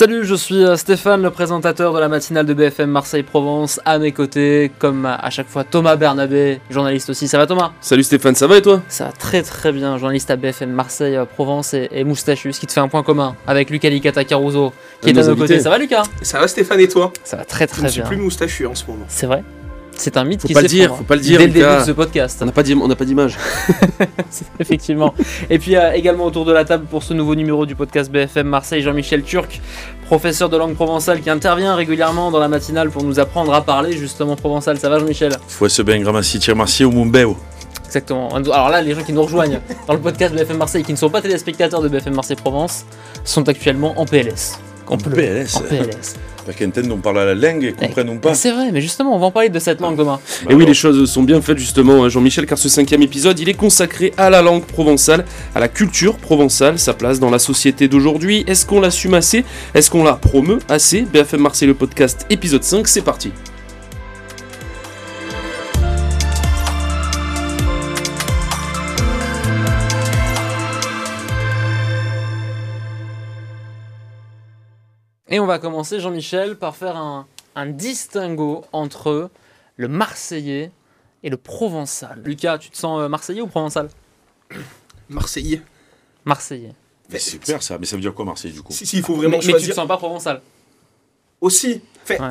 Salut, je suis euh, Stéphane, le présentateur de la matinale de BFM Marseille-Provence. À mes côtés, comme à chaque fois, Thomas Bernabé, journaliste aussi. Ça va Thomas? Salut Stéphane, ça va et toi? Ça va très très bien, journaliste à BFM Marseille-Provence et, et Moustachu, ce qui te fait un point commun avec Lucas Licata Caruso, qui est à nos côtés. Ça va Lucas Ça va Stéphane et toi? Ça va très Je très ne suis bien. plus moustachu en ce moment. C'est vrai? C'est un mythe Faut qui pas le dire, s'effondre faut pas le dire, Dès le début de ce podcast. On n'a pas d'im- on n'a pas d'image. Effectivement. Et puis euh, également autour de la table pour ce nouveau numéro du podcast BFM Marseille, Jean-Michel Turc, professeur de langue provençale qui intervient régulièrement dans la matinale pour nous apprendre à parler justement provençal. Ça va Jean-Michel? Faut se ben gramassi tirmarsi au mumbeo. Exactement. Alors là, les gens qui nous rejoignent dans le podcast BFM Marseille qui ne sont pas téléspectateurs de BFM Marseille Provence sont actuellement en PLS. En PLS. En PLS. Parce qu'entendent on parle la langue et comprennent pas. C'est vrai, mais justement, on va en parler de cette langue, Thomas. Et oui, les choses sont bien faites justement, hein, Jean-Michel, car ce cinquième épisode, il est consacré à la langue provençale, à la culture provençale, sa place dans la société d'aujourd'hui. Est-ce qu'on l'assume assez? Est-ce qu'on la promeut assez? BFM Marseille, le podcast, épisode 5, c'est parti. Et on va commencer, Jean-Michel, par faire un, un distinguo entre le marseillais et le provençal. Lucas, tu te sens euh, marseillais ou provençal? Marseillais. Marseillais. Mais c'est super ça, mais ça veut dire quoi Marseille du coup? Si, si, il faut Mais, vraiment mais tu choisir. te sens pas provençal? Aussi. Fait, Ouais.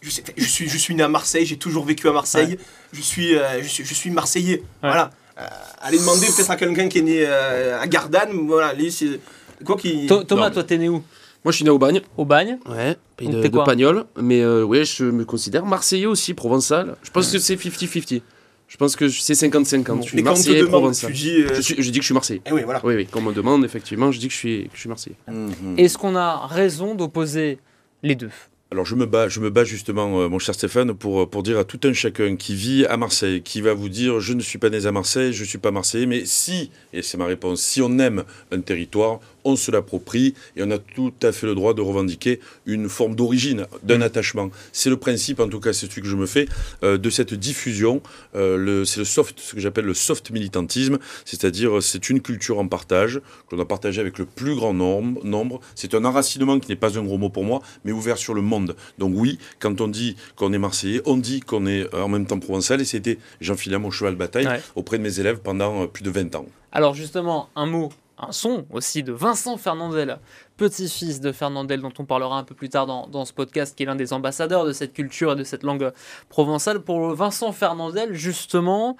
je, suis, je suis né à Marseille, j'ai toujours vécu à Marseille. Je, suis, euh, je, suis, je suis Marseillais. Voilà. Euh, allez demander peut-être à quelqu'un qui est né euh, à Gardanne. Voilà, lui, c'est. Quoi qui. Thomas, Non. toi, t'es né où? Moi, je suis né au Bagne. Au bagne Ouais, pays Donc de, de Pagnol. Mais euh, ouais, je me considère marseillais aussi, provençal. Je pense que c'est 50-50. Je pense que c'est 50-50. Bon. Je suis marseillais et provençal. tu dis. euh, Je, suis- je dis que je suis marseillais. Eh oui, voilà. Oui, oui, quand on me demande, effectivement, je dis que je suis, que je suis marseillais. Mhm. Est-ce qu'on a raison d'opposer les deux? Alors je me bats, je me bats justement, euh, mon cher Stéphane, pour, pour dire à tout un chacun qui vit à Marseille, qui va vous dire je ne suis pas né à Marseille, je ne suis pas Marseillais, mais si, et c'est ma réponse, si on aime un territoire, on se l'approprie et on a tout à fait le droit de revendiquer une forme d'origine, d'un attachement. C'est le principe, en tout cas c'est celui que je me fais, euh, de cette diffusion. Euh, c'est le soft, ce que j'appelle le soft militantisme, c'est-à-dire euh, c'est une culture en partage que l'on a partagé avec le plus grand nombre. nombre. C'est un enracinement qui n'est pas un gros mot pour moi, mais ouvert sur le monde. Donc oui, quand on dit qu'on est marseillais, on dit qu'on est en même temps provençal, et c'était, j'enfilais mon cheval de bataille Ouais. auprès de mes élèves pendant plus de 20 ans. Alors justement, un mot, un son aussi de Vincent Fernandel, petit-fils de Fernandel dont on parlera un peu plus tard dans, dans ce podcast, qui est l'un des ambassadeurs de cette culture et de cette langue provençale. Pour Vincent Fernandel, justement,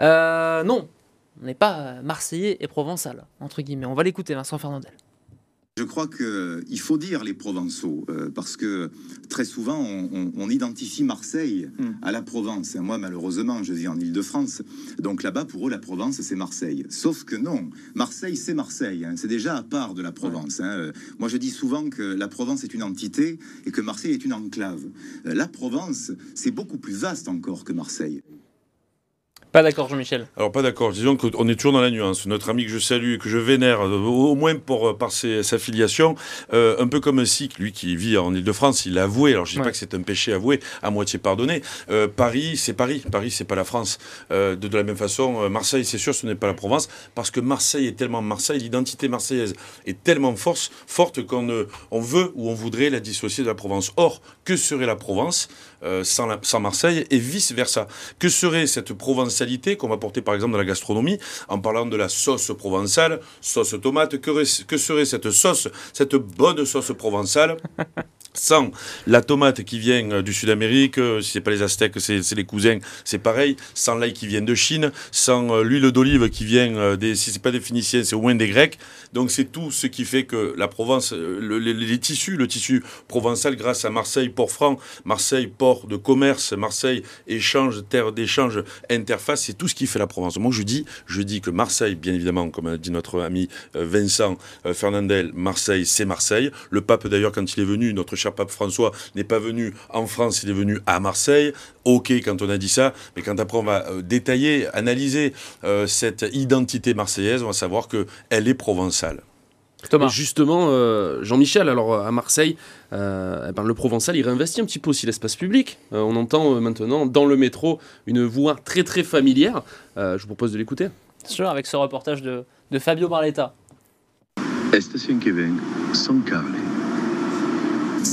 euh, non, on n'est pas marseillais et provençal, entre guillemets. On va l'écouter, Vincent Fernandel. Je crois qu'il faut dire les Provençaux, euh, parce que très souvent, on, on- on identifie Marseille à la Provence. Moi, malheureusement, je vis en Ile-de-France. Donc là-bas, pour eux, la Provence, c'est Marseille. Sauf que non, Marseille, c'est Marseille. hein. C'est déjà à part de la Provence. hein. Euh, Moi, je dis souvent que la Provence est une entité et que Marseille est une enclave. Euh, La Provence, c'est beaucoup plus vaste encore que Marseille. Pas d'accord, Jean-Michel. Alors pas d'accord, disons qu'on est toujours dans la nuance. Notre ami que je salue, et que je vénère, euh, au moins pour, euh, par ses- sa filiation, euh, un peu comme un cycle, lui qui vit en Ile-de-France, il l'a avoué, alors je ne dis Ouais. pas que c'est un péché avoué, à moitié pardonné. Euh, Paris, c'est Paris, Paris, c'est pas la France. Euh, de, de la même façon, Marseille, c'est sûr, ce n'est pas la Provence, parce que Marseille est tellement Marseille, l'identité marseillaise est tellement force, forte qu'on on veut ou on voudrait la dissocier de la Provence. Or, que serait la Provence sans, la- sans Marseille et vice-versa? Que serait cette qu'on va porter par exemple dans la gastronomie en parlant de la sauce provençale, sauce tomate Que, serait cette sauce, cette bonne sauce provençale sans la tomate qui vient euh, du Sud-Amérique, euh, si c'est pas les Aztèques, c'est les cousins, c'est pareil. Sans l'ail qui vient de Chine, sans euh, l'huile d'olive qui vient des, si c'est pas des Phéniciens, c'est au moins des Grecs. Donc c'est tout ce qui fait que la Provence, le- les, les tissus, le tissu provençal, grâce à Marseille, port franc, Marseille, port de commerce, Marseille, échange, terre d'échange, interface, c'est tout ce qui fait la Provence. Moi je dis, je dis que Marseille, bien évidemment, comme a dit notre ami euh, Vincent euh, Fernandel, Marseille, c'est Marseille. Le pape d'ailleurs, quand il est venu, notre cher pape François n'est pas venu en France, il est venu à Marseille. Ok, quand on a dit ça, mais quand après on va euh, détailler, analyser cette identité marseillaise, on va savoir que elle est provençale. Thomas. Justement, euh, Jean-Michel, alors à Marseille, euh, eh ben, le Provençal, il réinvestit un petit peu aussi l'espace public. Euh, on entend euh, maintenant dans le métro une voix très très familière. Euh, je vous propose de l'écouter. Sûr, avec ce reportage de, de Fabio Barletta. Estación que ven, Son Cable.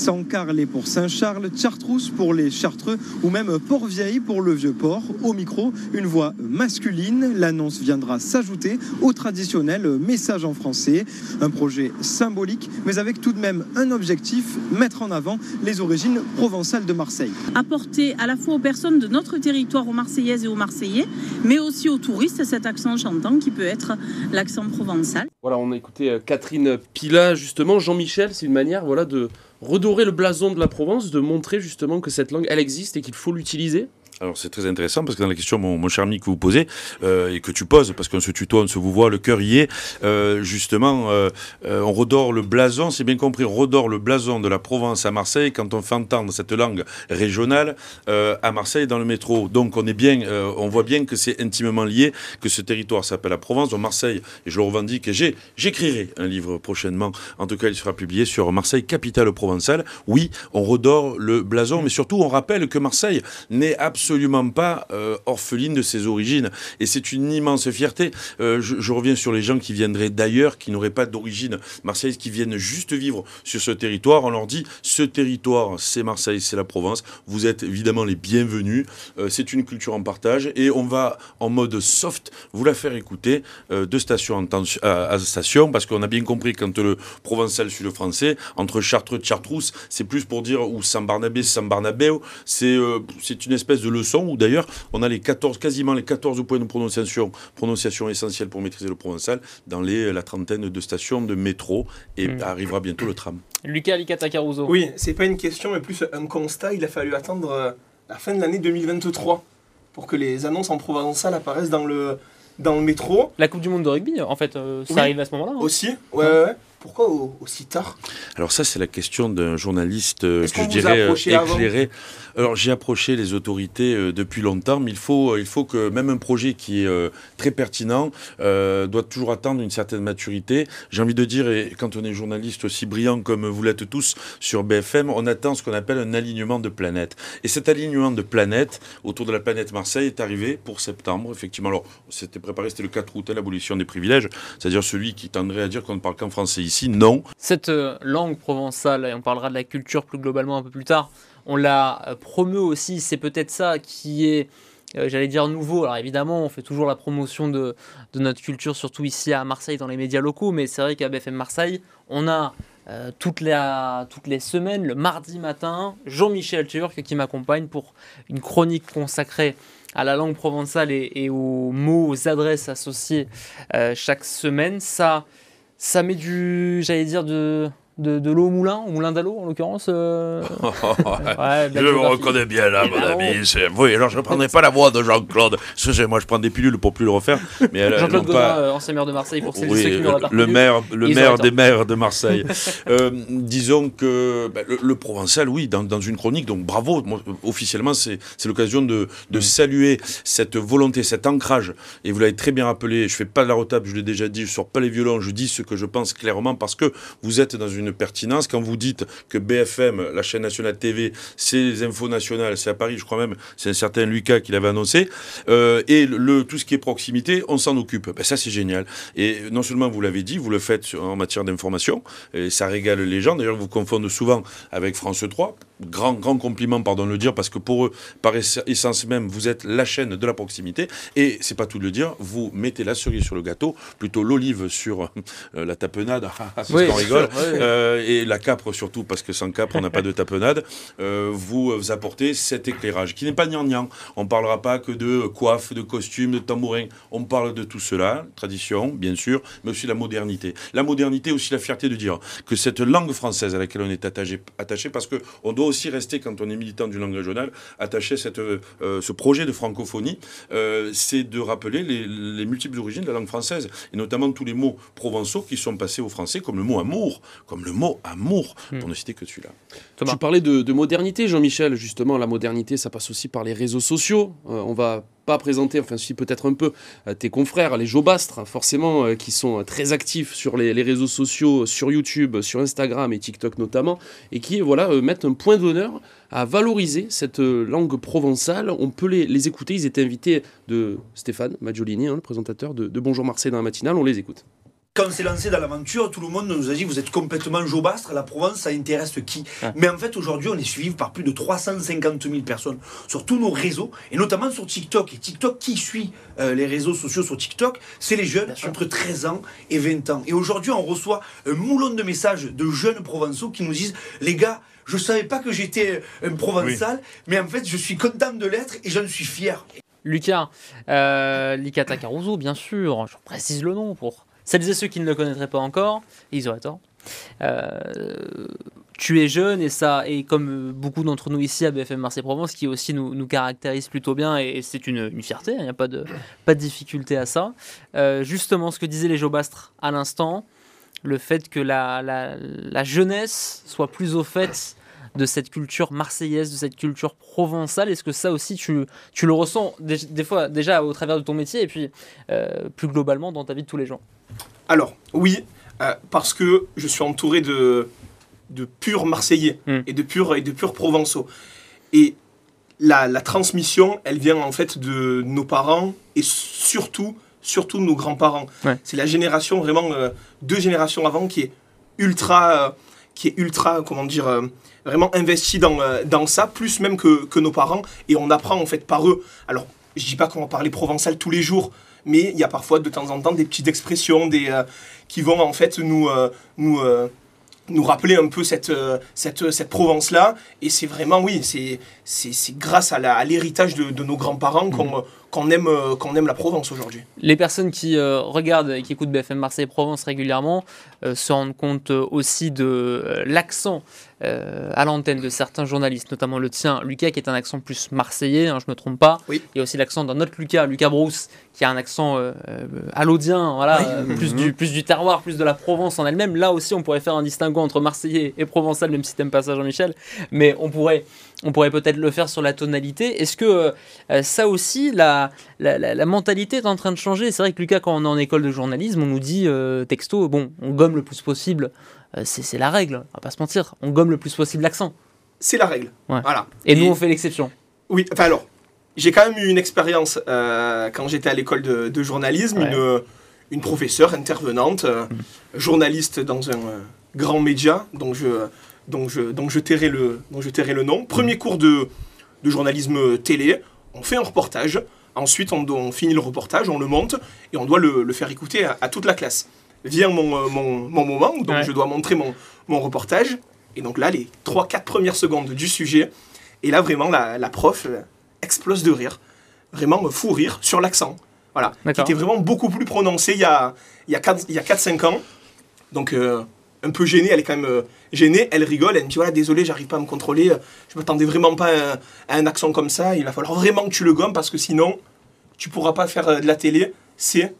Sancarlé pour Saint-Charles, Chartrousse pour les Chartreux ou même Port-Vieille pour le Vieux-Port. Au micro, une voix masculine. L'annonce viendra s'ajouter au traditionnel message en français. Un projet symbolique, mais avec tout de même un objectif, mettre en avant les origines provençales de Marseille. Apporter à la fois aux personnes de notre territoire, aux Marseillaises et aux Marseillais, mais aussi aux touristes, cet accent chantant qui peut être l'accent provençal. Voilà, on a écouté euh, Catherine Pila, justement. Jean-Michel, c'est une manière voilà, de redorer le blason de la Provence, de montrer justement que cette langue, elle existe et qu'il faut l'utiliser alors c'est très intéressant parce que dans la question, mon, cher ami, que vous posez euh, et que tu poses, parce qu'on se tutoie, on se vous voit, le cœur y est, euh, justement, euh, on redore le blason, c'est bien compris, on redore le blason de la Provence à Marseille quand on fait entendre cette langue régionale à Marseille dans le métro. Donc on est bien, on voit bien que c'est intimement lié, que ce territoire s'appelle la Provence, donc Marseille, et je le revendique, j'écrirai un livre prochainement, en tout cas il sera publié sur Marseille, capitale provençale. Oui, on redore le blason, mais surtout on rappelle que Marseille n'est absolument absolument pas euh, orpheline de ses origines. Et c'est une immense fierté. Euh, je, reviens sur les gens qui viendraient d'ailleurs, qui n'auraient pas d'origine marseillaise, qui viennent juste vivre sur ce territoire. On leur dit, ce territoire, c'est Marseille, c'est la Provence. Vous êtes évidemment les bienvenus. Euh, c'est une culture en partage. Et on va, en mode soft, vous la faire écouter de station en station, parce qu'on a bien compris quand le provençal suit le français, entre Chartreux et Chartrousse, c'est plus pour dire, ou San Barnabé, San Barnabéo, c'est une espèce de leçon où d'ailleurs on a les 14, quasiment les 14 points de prononciation, prononciation essentielle pour maîtriser le provençal dans les, la trentaine de stations de métro et mmh. arrivera bientôt le tram. Lucas Alicata Caruso. Oui, c'est pas une question mais plus un constat. Il a fallu attendre la fin de l'année 2023 pour que les annonces en provençal apparaissent dans le, dans le métro. La Coupe du Monde de rugby, en fait, euh, ça Oui. arrive à ce moment-là. hein. Aussi Ouais, ouais, ouais. Pourquoi au- aussi tard Alors ça, c'est la question d'un journaliste euh, que je vous a dirais euh, éclairé. Alors j'ai approché les autorités euh, depuis longtemps, mais il faut, il faut que même un projet qui est euh, très pertinent euh, doit toujours attendre une certaine maturité. J'ai envie de dire, et quand on est journaliste aussi brillant comme vous l'êtes tous sur BFM, on attend ce qu'on appelle un alignement de planètes. Et cet alignement de planètes autour de la planète Marseille est arrivé pour septembre, effectivement. Alors c'était préparé, c'était le 4 août, hein, l'abolition des privilèges, c'est-à-dire celui qui tendrait à dire qu'on ne parle qu'en français Cette euh, langue provençale, et on parlera de la culture plus globalement un peu plus tard, on la euh, promeut aussi, c'est peut-être ça qui est, euh, j'allais dire, nouveau. Alors évidemment, on fait toujours la promotion de, notre culture, surtout ici à Marseille, dans les médias locaux, mais c'est vrai qu'à BFM Marseille, on a toutes, les, semaines, le mardi matin, Jean-Michel Turc qui m'accompagne pour une chronique consacrée à la langue provençale et, aux mots, aux adresses associées chaque semaine. Ça, ça met du, j'allais dire, de, de, de l'eau au moulin, au moulin d'Allo en l'occurrence. euh. Ouais, Je me reconnais bien là, mon ami. Oui, alors je ne prendrai pas la voix de Jean-Claude. Excusez-moi, je prends des pilules pour plus le refaire. Mais Jean-Claude Godin, pas- euh, ancien maire de Marseille, pour celles Oui, ceux qui n'auraient pas le maire, le maire des maires de Marseille. Euh, disons que bah, le, le provençal, oui, dans, dans une chronique, donc bravo. Moi, officiellement, c'est l'occasion de, de saluer cette volonté, cet ancrage. Et vous l'avez très bien rappelé. Je fais pas de la retape, je l'ai déjà dit. Je sors pas les violons. Je dis ce que je pense clairement parce que vous êtes dans une pertinence. Quand vous dites que BFM, la chaîne nationale TV, c'est les infos nationales, c'est à Paris, je crois même, c'est un certain Lucas qui l'avait annoncé. Euh, et le, tout ce qui est proximité, on s'en occupe. Ben, ça, c'est génial. Et non seulement vous l'avez dit, vous le faites en matière d'information, et ça régale les gens. D'ailleurs, vous confondez souvent avec France 3. Grand, grand compliment, pardon de le dire, parce que pour eux, par ess- essence même, vous êtes la chaîne de la proximité. Et c'est pas tout de le dire, vous mettez la cerise sur le gâteau, plutôt l'olive sur euh, la tapenade. Ah, c'est Oui, ce qu'on rigole. sûr, oui. Euh, et la capre surtout, parce que sans capre, on n'a pas de tapenade. Euh, vous, euh, vous apportez cet éclairage, qui n'est pas gnangnan. On ne parlera pas que de coiffe, de costume, de tambourin. On parle de tout cela, tradition, bien sûr, mais aussi la modernité. La modernité, aussi la fierté de dire que cette langue française à laquelle on est attaché, attaché parce qu'on doit aussi rester, quand on est militant d'une langue régionale, attaché à cette, ce projet de francophonie, c'est de rappeler les, les multiples origines de la langue française, et notamment tous les mots provençaux qui sont passés au français, comme le mot amour, comme le mot amour, pour ne citer que celui-là. Tu parlais de, de modernité, Jean-Michel. Justement, la modernité, ça passe aussi par les réseaux sociaux. Euh, on va pas présenter, enfin si peut-être un peu, euh, tes confrères, les Jobastres, forcément, euh, qui sont euh, très actifs sur les, les réseaux sociaux, sur YouTube, sur Instagram et TikTok notamment, et qui voilà, mettent un point d'honneur à valoriser cette langue provençale. On peut les, les écouter. Ils étaient invités de Stéphane Maggiolini, hein, le présentateur de, de Bonjour Marseille dans la matinale. On les écoute. Quand on s'est lancé dans l'aventure, tout le monde nous a dit vous êtes complètement jobastre, la Provence, ça intéresse qui Ouais. Mais en fait, aujourd'hui, on est suivi par plus de 350 000 personnes sur tous nos réseaux, et notamment sur TikTok. Et TikTok, qui suit euh, les réseaux sociaux sur TikTok? C'est les jeunes entre 13 ans et 20 ans. Et aujourd'hui, on reçoit un moulon de messages de jeunes provençaux qui nous disent les gars, je savais pas que j'étais un provençal, mais en fait, je suis content de l'être et j'en suis fier. Lucas, euh, Licata Caruso, bien sûr, je précise le nom pour celles et ceux qui ne le connaîtraient pas encore, ils auraient tort. Euh, tu es jeune et ça, et comme euh, beaucoup d'entre nous ici à BFM Marseille Provence, qui aussi nous, caractérise plutôt bien, et, c'est une, fierté, il n'y a pas de, difficulté à ça. Euh, justement, ce que disaient les Jobastres à l'instant, le fait que la, jeunesse soit plus au fait de cette culture marseillaise, de cette culture provençale, est-ce que ça aussi tu, le ressens des, fois déjà au travers de ton métier et puis plus globalement dans ta vie de tous les jours? Alors, oui, euh, parce que je suis entouré de, de purs Marseillais Mm. et, de purs, et de purs Provençaux. Et la, la transmission, elle vient en fait de nos parents et surtout, surtout de nos grands-parents. Ouais. C'est la génération, vraiment, euh, deux générations avant qui est ultra, euh, qui est ultra, comment dire, euh, vraiment investie dans, dans ça, plus même que, que nos parents. Et on apprend en fait par eux. Alors, je dis pas qu'on va parler provençal tous les jours, mais il y a parfois de temps en temps des petites expressions euh, qui vont en fait nous, euh, nous, euh, nous rappeler un peu cette, cette, cette Provence-là. Et c'est vraiment, oui, c'est, grâce à, l'héritage de, de nos grands-parents qu'on, euh, qu'on, aime, euh, qu'on aime la Provence aujourd'hui. Les personnes qui euh, regardent et qui écoutent BFM Marseille Provence régulièrement euh, se rendent compte aussi de euh, l'accent euh, à l'antenne de certains journalistes, notamment le tien, Lucas, qui est un accent plus marseillais, hein, je me trompe pas. Oui. Il y a aussi l'accent d'un autre Lucas, Lucas Brousse, qui a un accent euh, euh, alaudien, voilà, Oui. euh, plus, du, plus du terroir, plus de la Provence en elle-même. Là aussi, on pourrait faire un distinguo entre marseillais et provençal, même si t'aimes pas ça, Jean-Michel. Mais on pourrait, on pourrait peut-être le faire sur la tonalité. Est-ce que euh, ça aussi, la, la, la- la mentalité est en train de changer? C'est vrai que Lucas, quand on est en école de journalisme, on nous dit euh, texto, bon, on gomme le plus possible. Euh, c'est la règle, on va pas se mentir. On gomme le plus possible l'accent. C'est la règle. Ouais. Voilà. Et, nous, on fait l'exception. Oui, enfin alors, j'ai quand même eu une expérience euh, quand j'étais à l'école de, de journalisme, Ouais. une, une professeure intervenante, euh, journaliste dans un grand média, dont je, dont je, dont je, tairai, le, dont je tairai le nom. Premier cours de, de journalisme télé, on fait un reportage, ensuite on, on finit le reportage, on le monte, et on doit le, le faire écouter à, à toute la classe. Vient mon, euh, mon, mon moment, donc Ouais. je dois montrer mon, mon reportage, et donc là, les 3-4 premières secondes du sujet, et là, vraiment, la, la prof euh, explose de rire. Vraiment, euh, fou rire sur l'accent. Voilà. Qui était vraiment beaucoup plus prononcé il y a, il y a 4 il y a 4-5 ans. Donc, euh, un peu gênée, elle est quand même euh, gênée. Elle rigole, elle me dit Voilà, désolé, j'arrive pas à me contrôler. euh, Je m'attendais vraiment pas à un, à un accent comme ça. Il va falloir vraiment que tu le gommes parce que sinon, tu pourras pas faire euh, de la télé. C'est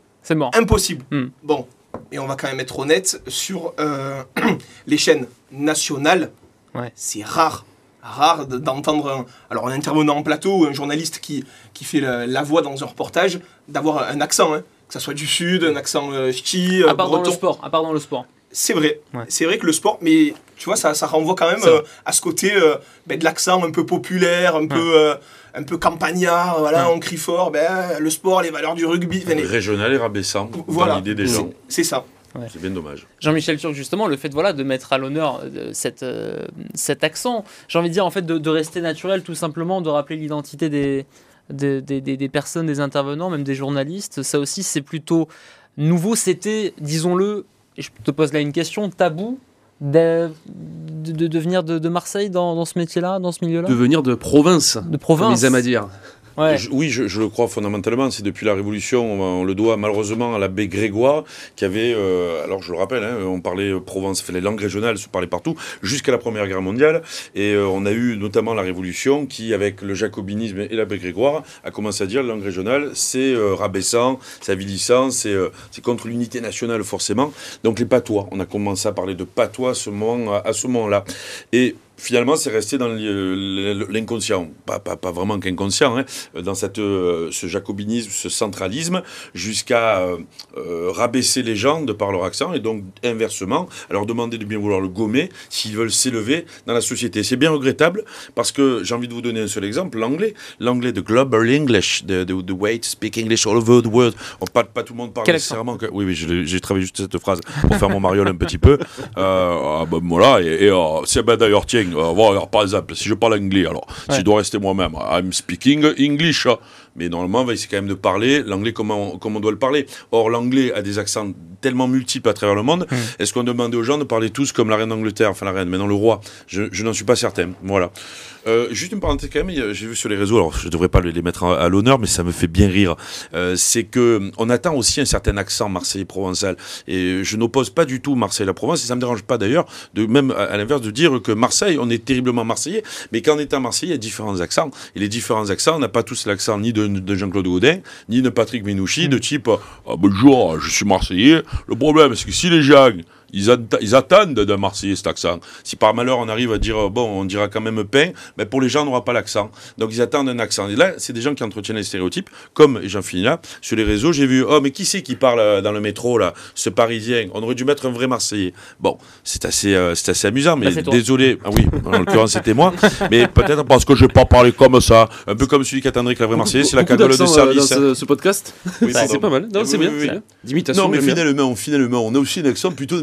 impossible. Hmm. Bon, et on va quand même être honnête sur euh, les chaînes nationales. Ouais. C'est rare, rare de- d'entendre un, alors un intervenant en plateau ou un journaliste qui, qui fait la, la voix dans un reportage, d'avoir un accent, hein, que ça soit du sud, un accent euh, ch'ti, euh, À part dans le sport. À part dans le sport. C'est vrai, Ouais. c'est vrai que le sport, mais tu vois, ça, ça renvoie quand même euh, à ce côté euh, ben, de l'accent un peu populaire, un peu, euh, un peu campagnard, voilà, Ouais. on crie fort, ben, le sport, les valeurs du rugby, les- Régional et rabaissant voilà, dans l'idée des gens. c'est ça. C'est bien dommage. Jean-Michel Turc, justement, le fait voilà, de mettre à l'honneur euh, cette, euh, cet accent, j'ai envie de dire en fait de, de rester naturel, tout simplement, de rappeler l'identité des, des, des- des- des personnes, des intervenants, même des journalistes, ça aussi c'est plutôt nouveau. C'était, disons-le, et je te pose là une question, tabou de, de, de- de venir de, de Marseille dans, dans ce métier-là, dans ce milieu-là? De venir de province, De comme province ils aiment à dire. Oui, je, le crois fondamentalement. C'est depuis la Révolution, on, le doit malheureusement à l'abbé Grégoire, qui avait, euh, alors je le rappelle, hein, on parlait Provence, fait les langues régionales se parlaient partout, jusqu'à la Première Guerre mondiale. Et euh, on a eu notamment la Révolution, qui, avec le jacobinisme et l'abbé Grégoire, a commencé à dire la langue régionale, c'est euh, rabaissant, c'est avilissant, c'est euh, contre l'unité nationale forcément. Donc les patois, on a commencé à parler de patois à ce moment, à ce moment-là. Et finalement, c'est resté dans l'inconscient. Pas, pas, pas vraiment qu'inconscient, hein, dans cette, euh, ce jacobinisme, ce centralisme, jusqu'à euh, euh, rabaisser les gens de par leur accent, et donc inversement, à leur demander de bien vouloir le gommer s'ils veulent s'élever dans la société. C'est bien regrettable, parce que j'ai envie de vous donner un seul exemple, l'anglais. L'anglais de Global English, the, the, the way to speak English all over the world. On parle, pas tout le monde parle Quel nécessairement. Que, oui, oui, j'ai travaillé juste cette phrase pour faire mon mariole un petit peu. Euh, ah, ben, voilà, et, et euh, c'est ben, d'ailleurs, tiens, euh, voilà, alors, par exemple, si je parle anglais, alors, si Ouais. je dois rester moi-même, I'm speaking English. hein. Mais normalement, on va essayer quand même de parler l'anglais comme on, comme on doit le parler. Or, l'anglais a des accents tellement multiples à travers le monde. Est-ce qu'on demandait aux gens de parler tous comme la reine d'Angleterre, enfin la reine, maintenant le roi? Je, je n'en suis pas certain. Voilà. Euh, juste une parenthèse quand même, j'ai vu sur les réseaux, alors je devrais pas les mettre à, l'honneur, mais ça me fait bien rire. Euh, c'est que on attend aussi un certain accent marseillais provençal. Et je n'oppose pas du tout Marseille la Provence, et ça me dérange pas d'ailleurs, de même à, l'inverse, de dire que Marseille, on est terriblement marseillais, mais qu'en étant marseillais, il y a différents accents. Et les différents accents, on n'a pas tous l'accent ni de, de Jean-Claude Gaudin, ni de Patrick Menouchi, de type Ah, bonjour, je suis marseillais. Le problème, c'est que si les gens ils, attendent d'un Marseillais cet accent. Si par malheur on arrive à dire, euh, bon, on dira quand même pain, mais pour les gens, on n'aura pas l'accent. Donc ils attendent un accent. Et là, c'est des gens qui entretiennent les stéréotypes, comme, et j'en finis là, sur les réseaux, j'ai vu, oh, mais qui c'est qui parle euh, dans le métro, là, ce Parisien? On aurait dû mettre un vrai Marseillais. Bon, c'est assez, euh, c'est assez amusant, mais Bah, désolé. Ah oui, en l'occurrence, c'était moi. Mais peut-être parce que je vais pas parler comme ça. Un peu comme celui qui attendrait que la vraie Marseillaise, c'est la cagole de service. dans ce, ce podcast. Oui, c'est pas mal. Non, Oui, c'est oui, bien. bien. D'imitation. Non, mais finalement, finalement, on a aussi un accent plutôt de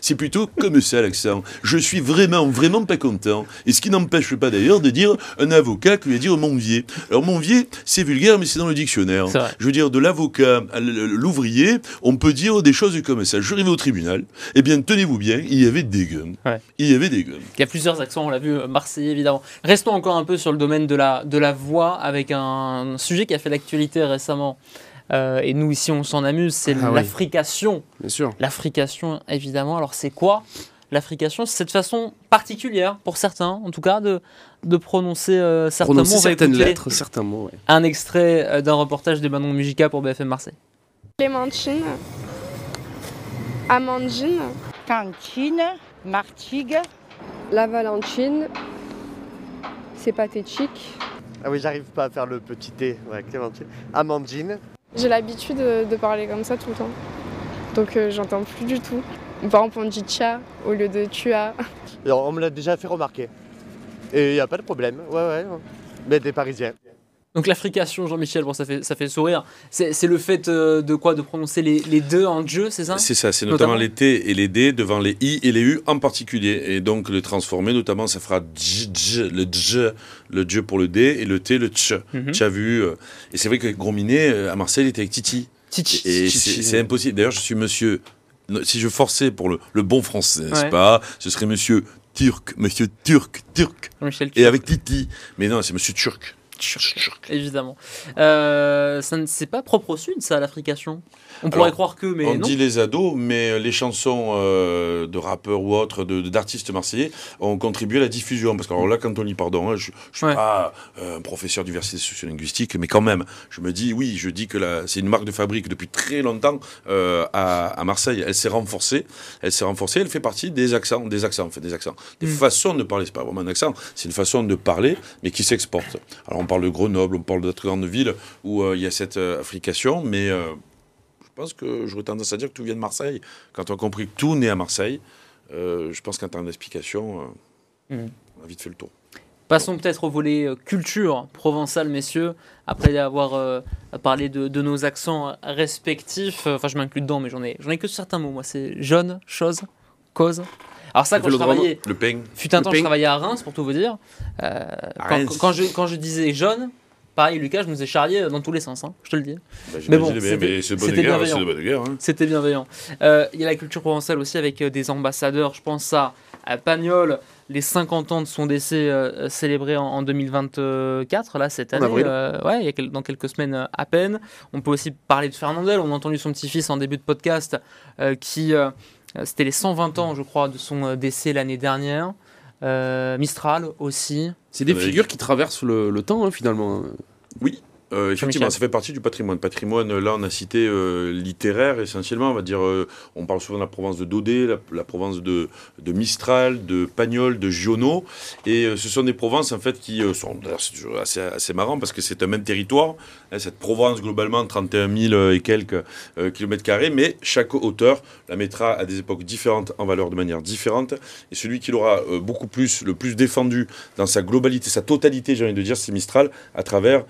C'est plutôt comme ça l'accent. Je suis vraiment, vraiment pas content. Et ce qui n'empêche pas d'ailleurs de dire un avocat que de dire Monvier. Alors Monvier, c'est vulgaire, mais c'est dans le dictionnaire. Je veux dire, de l'avocat à l'ouvrier, on peut dire des choses comme ça. Je suis arrivé au tribunal, eh bien, tenez-vous bien, il y avait des. Ouais. Il y avait des guns. Il y a plusieurs accents, on l'a vu, euh, marseillais évidemment. Restons encore un peu sur le domaine de la, de la voix avec un sujet qui a fait l'actualité récemment. Euh, et nous ici on s'en amuse, c'est Ah oui. l'africation. Bien sûr. L'africation évidemment. Alors c'est quoi L'africation, c'est cette façon particulière pour certains, en tout cas, de, de prononcer euh, certains Prononcer mots. Certaines lettres, certains mots. ouais. Un extrait euh, d'un reportage de Manon Musica pour BFM Marseille. Clémentine, Amandine, Cantine, Martigues. la Valentine, c'est pathétique. Ah oui, j'arrive pas à faire le petit T, ouais, Clémentine. Amandine. J'ai l'habitude de, de parler comme ça tout le temps. Donc euh, j'entends plus du tout. Par exemple, on dit tcha au lieu de tu as. Alors, on me l'a déjà fait remarquer. Et il n'y a pas de problème, ouais, ouais. Mais des Parisiens. Donc l'africation, Jean-Michel, bon, ça fait, ça fait sourire. C'est c'est le fait euh, de quoi? De prononcer les, les deux en jeu, c'est ça? C'est ça, c'est notamment, Notamment les T et les D devant les I et les U en particulier. Et donc les transformer, notamment, ça fera dj, dj, le dj, le dj pour le D et le T, le tch. As vu euh, Et c'est vrai que Grominet, euh, à Marseille, il était avec Titi. Titi. Et c'est impossible. D'ailleurs, je suis monsieur. Si je forçais pour le, le bon français, n'est-ce Ouais. pas Ce serait monsieur Turc, monsieur Turc, Turc. Et avec Titi. Mais non, c'est monsieur Turc. Évidemment. Euh, ça ne c'est pas propre au Sud, ça, l'africation. On pourrait Alors, croire que, mais on non. dit les ados, mais les chansons euh, de rappeurs ou autres, d'artistes marseillais, ont contribué à la diffusion. Parce que alors là, quand on lit, pardon, hein, je ne suis Ouais. pas euh, un professeur d'université sociolinguistique, mais quand même, je me dis, oui, je dis que c'est une marque de fabrique depuis très longtemps euh, à, à Marseille. Elle s'est renforcée. Elle s'est renforcée. Elle fait partie des accents, des accents, en fait, des accents, des Mm. façons de parler. C'est pas vraiment un accent, c'est une façon de parler, mais qui s'exporte. Alors on parle de Grenoble, on parle d'autres grandes villes où euh, il y a cette euh, africation, mais euh, je pense que j'aurais tendance à dire que tout vient de Marseille. Quand on a compris que tout naît à Marseille, je pense qu'en termes d'explication, Mhm. on a vite fait le tour. Passons peut-être au volet culture provençale, messieurs. Après avoir euh, parlé de, de nos accents respectifs, enfin je m'inclus dedans, mais j'en ai, j'en ai que certains mots. Moi, c'est jeune, chose, cause. Alors ça, quand je travaillais, Le pain, fut un Le temps, je ping. travaillais à Reims, pour tout vous dire. Euh, quand, je, quand je disais jeune, pareil, Lucas, je nous ai charrié dans tous les sens, hein, je te le dis. bah, Mais bon, bien, c'était- bienveillant. hein. C'était bienveillant. Euh, Il y a la culture provençale aussi avec euh, des ambassadeurs. Je pense à, à Pagnol, les 50 ans de son décès euh, célébrés en, en 2024, là, cette année. euh, ouais, il y a quel- dans quelques semaines euh, à peine. On peut aussi parler de Fernandel. On a entendu son petit-fils en début de podcast euh, qui. Euh, C'était les 120 ans, je crois, de son euh, décès l'année dernière. Euh, Mistral aussi. C'est des figures qui traversent le, le temps, hein, finalement. hein. Euh, effectivement, ça fait partie du patrimoine. Patrimoine, là, on a cité euh, littéraire essentiellement. On va dire, euh, on parle souvent de la Provence de Daudet, la, la Provence de, de Mistral, de Pagnol, de Giono. Et ce sont des Provences, en fait, qui sont. Assez, assez marrant parce que c'est un même territoire. hein, cette Provence, globalement, 31 000 et quelques kilomètres carrés. Mais chaque auteur la mettra à des époques différentes, en valeur de manière différente. Et celui qui l'aura beaucoup plus, le plus défendu dans sa globalité, sa totalité, j'ai envie de dire, c'est Mistral, à travers,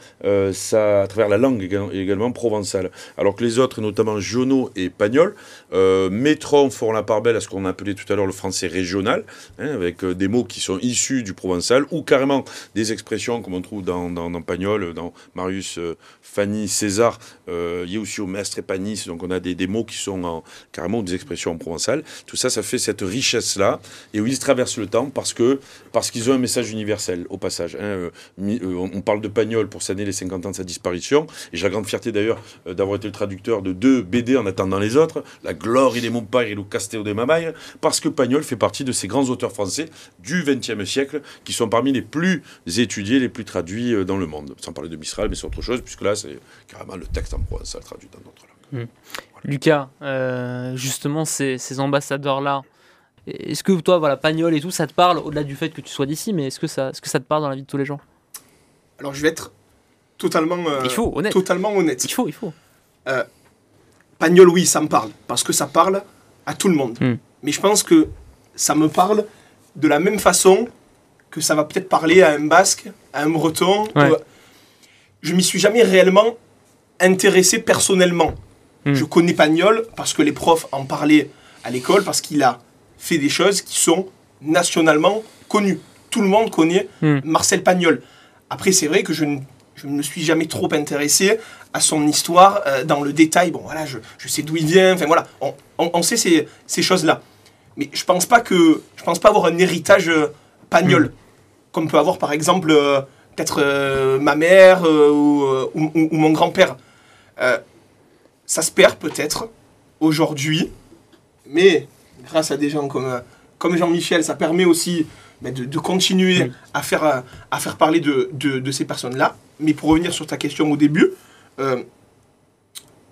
à travers la langue éga- également provençale. Alors que les autres, notamment Giono et Pagnol, euh, mettront, feront la part belle à ce qu'on appelait tout à l'heure le français régional, hein, avec euh, des mots qui sont issus du provençal, ou carrément des expressions comme on trouve dans, dans, dans Pagnol, dans Marius, euh, Fanny, César, euh, au maître et Panis, donc on a des, mots qui sont en- carrément des expressions en provençal. Tout ça, ça fait cette richesse-là, et où ils traversent le temps parce que parce qu'ils ont un message universel, au passage. hein. Euh, on parle de Pagnol pour s'année les 50 ans sa disparition, et j'ai la grande fierté d'ailleurs euh, d'avoir été le traducteur de deux BD en attendant les autres, La Gloire de mon père et Le Castelao de ma mère, parce que Pagnol fait partie de ces grands auteurs français du XXe siècle, qui sont parmi les plus étudiés, les plus traduits euh, dans le monde. Sans parler de Mistral, mais c'est autre chose, puisque là, c'est carrément le texte en provençal traduit dans d'autres langues. Lucas, euh, justement, ces, ces ambassadeurs-là, est-ce que toi, voilà, Pagnol et tout, ça te parle, au-delà du fait que tu sois d'ici, mais est-ce que, ça, est-ce que ça te parle dans la vie de tous les jours Alors je vais être totalement, euh, Il faut, honnête. totalement honnête. Il faut, il faut. Euh, Pagnol, oui, ça me parle, parce que ça parle à tout le monde. Hmm. Mais je pense que ça me parle de la même façon que ça va peut-être parler à un Basque, à un Breton. Ouais. euh, je m'y suis jamais réellement intéressé personnellement. Hmm. Je connais Pagnol parce que les profs en parlaient à l'école, parce qu'il a fait des choses qui sont nationalement connues. Tout le monde connaît Hmm. Marcel Pagnol. Après, c'est vrai que je ne je ne me suis jamais trop intéressé à son histoire euh, dans le détail. Bon, voilà, je, je sais d'où il vient. Enfin, voilà, on, on- on sait ces, ces choses-là. Mais je pense pas que je pense pas avoir un héritage euh, pagnol, comme peut avoir par exemple euh, peut-être euh, ma mère ou, ou- ou- ou mon grand-père. Ça se perd peut-être aujourd'hui, mais grâce à des gens comme, comme Jean-Michel, ça permet aussi de, de continuer Oui. à, faire, à faire parler de, de- de ces personnes-là. Mais pour revenir sur ta question au début, euh,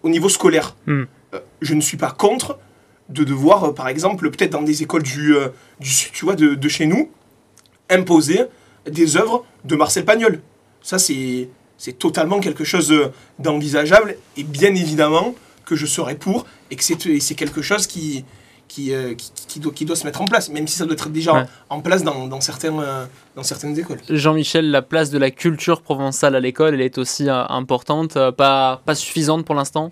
au niveau scolaire, Hmm. euh, je ne suis pas contre de devoir, euh, par exemple, peut-être dans des écoles du, tu vois, de, de chez nous, imposer des œuvres de Marcel Pagnol. Ça, c'est c'est totalement quelque chose d'envisageable et bien évidemment que je serai pour et que c'est c'est quelque chose qui, qui, euh, qui, qui doit, qui doit se mettre en place, même si ça doit être déjà Ouais. en place dans, dans, certains, euh, dans certaines écoles. Jean-Michel, la place de la culture provençale à l'école, elle est aussi euh, importante, euh, pas, pas suffisante pour l'instant?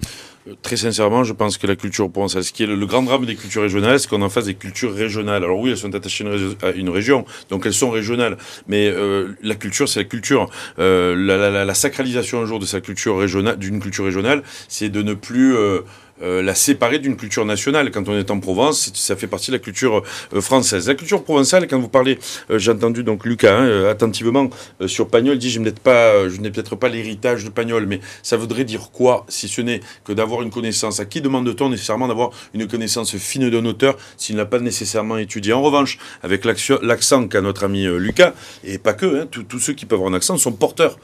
Très sincèrement, je pense que la culture provençale, ce qui est le, le grand drame des cultures régionales, c'est qu'on en fasse des cultures régionales. Alors oui, elles sont attachées à une, région- à une région, donc elles sont régionales. Mais euh, la culture, c'est la culture. Euh, la, la- la- la sacralisation un jour de sa culture régionale, d'une culture régionale, c'est de ne plus euh, euh, la séparer d'une culture nationale. Quand on est en Provence, ça fait partie de la culture euh, française. La culture provençale, quand vous parlez, euh, j'ai entendu donc Lucas hein, attentivement sur Pagnol, dit je n'ai peut-être pas, je peut-être pas l'héritage de Pagnol, mais ça voudrait dire quoi si ce n'est que d'avoir une connaissance? À qui demande-t-on nécessairement d'avoir une connaissance fine d'un auteur s'il n'a pas nécessairement étudié? En revanche, avec l'accent qu'a notre ami Lucas, et pas que, hein, tous- ceux qui peuvent avoir un accent sont porteurs,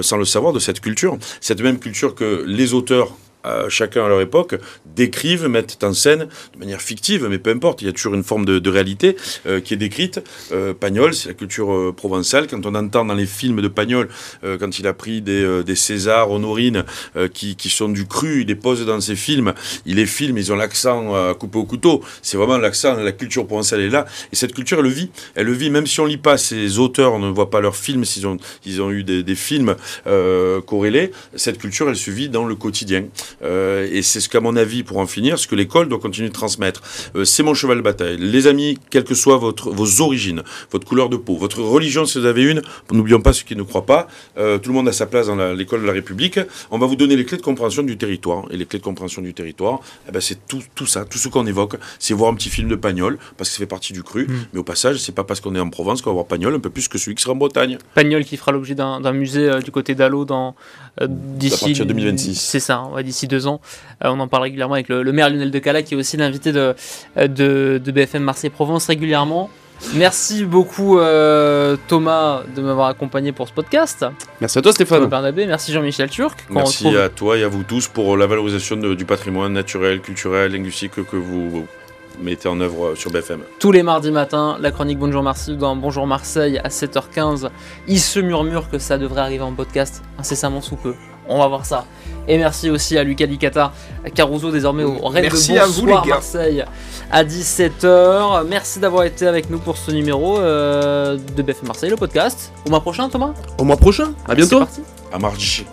sans le savoir, de cette culture. Cette même culture que les auteurs chacun à leur époque, décrivent, mettent en scène de manière fictive, mais peu importe, il y a toujours une forme de, réalité euh, qui est décrite. Euh, Pagnol, c'est la culture euh, provençale. Quand on entend dans les films de Pagnol, quand il a pris des, des Césars, Honorine, qui, sont du cru, il les pose dans ses films, il les filme, ils ont l'accent coupé au couteau. C'est vraiment l'accent, la culture provençale est là. Et cette culture, elle le vit. Elle le vit, même si on lit pas ces auteurs, on ne voit pas leurs films, s'ils ont, ils ont eu des, des films corrélés, cette culture, elle se vit dans le quotidien. Euh, et c'est ce qu'à mon avis, pour en finir, ce que l'école doit continuer de transmettre. Euh, c'est mon cheval de bataille. Les amis, quelles que soient votre, vos origines, votre couleur de peau, votre religion, si vous avez une, n'oublions pas ceux qui ne croient pas, euh, tout le monde a sa place dans l'école de la République. On va vous donner les clés de compréhension du territoire. Et les clés de compréhension du territoire, eh ben, c'est tout, tout ça, tout ce qu'on évoque. C'est voir un petit film de Pagnol, parce que ça fait partie du cru. Mais au passage, c'est pas parce qu'on est en Provence qu'on va voir Pagnol un peu plus que celui qui sera en Bretagne. Pagnol qui fera l'objet d'un musée du côté d'Allo d'ici partir de 2026. C'est ça, ouais, d'ici deux ans. Euh, on en parle régulièrement avec le, le maire Lionel de Cala qui est aussi l'invité de, de, de BFM Marseille Provence régulièrement. Merci beaucoup euh, Thomas de m'avoir accompagné pour ce podcast. Merci à toi Stéphane. Thomas Bernabé, merci Jean-Michel Turc. Merci retrouve- à toi et à vous tous pour la valorisation de- du patrimoine naturel, culturel, linguistique que vous mettez en œuvre sur BFM. tous les mardis matins, la chronique Bonjour Marseille dans Bonjour Marseille à 7h15. Il se murmure que ça devrait arriver en podcast incessamment sous peu. On va voir ça. Et merci aussi à Lucas Licata, à Caruso désormais au Rennes Merci de à vous, Bonsoir les gars. Marseille à 17h. Merci d'avoir été avec nous pour ce numéro euh, de BFM Marseille, le podcast. Au mois prochain Thomas Au mois prochain, à bientôt. C'est parti. À mardi.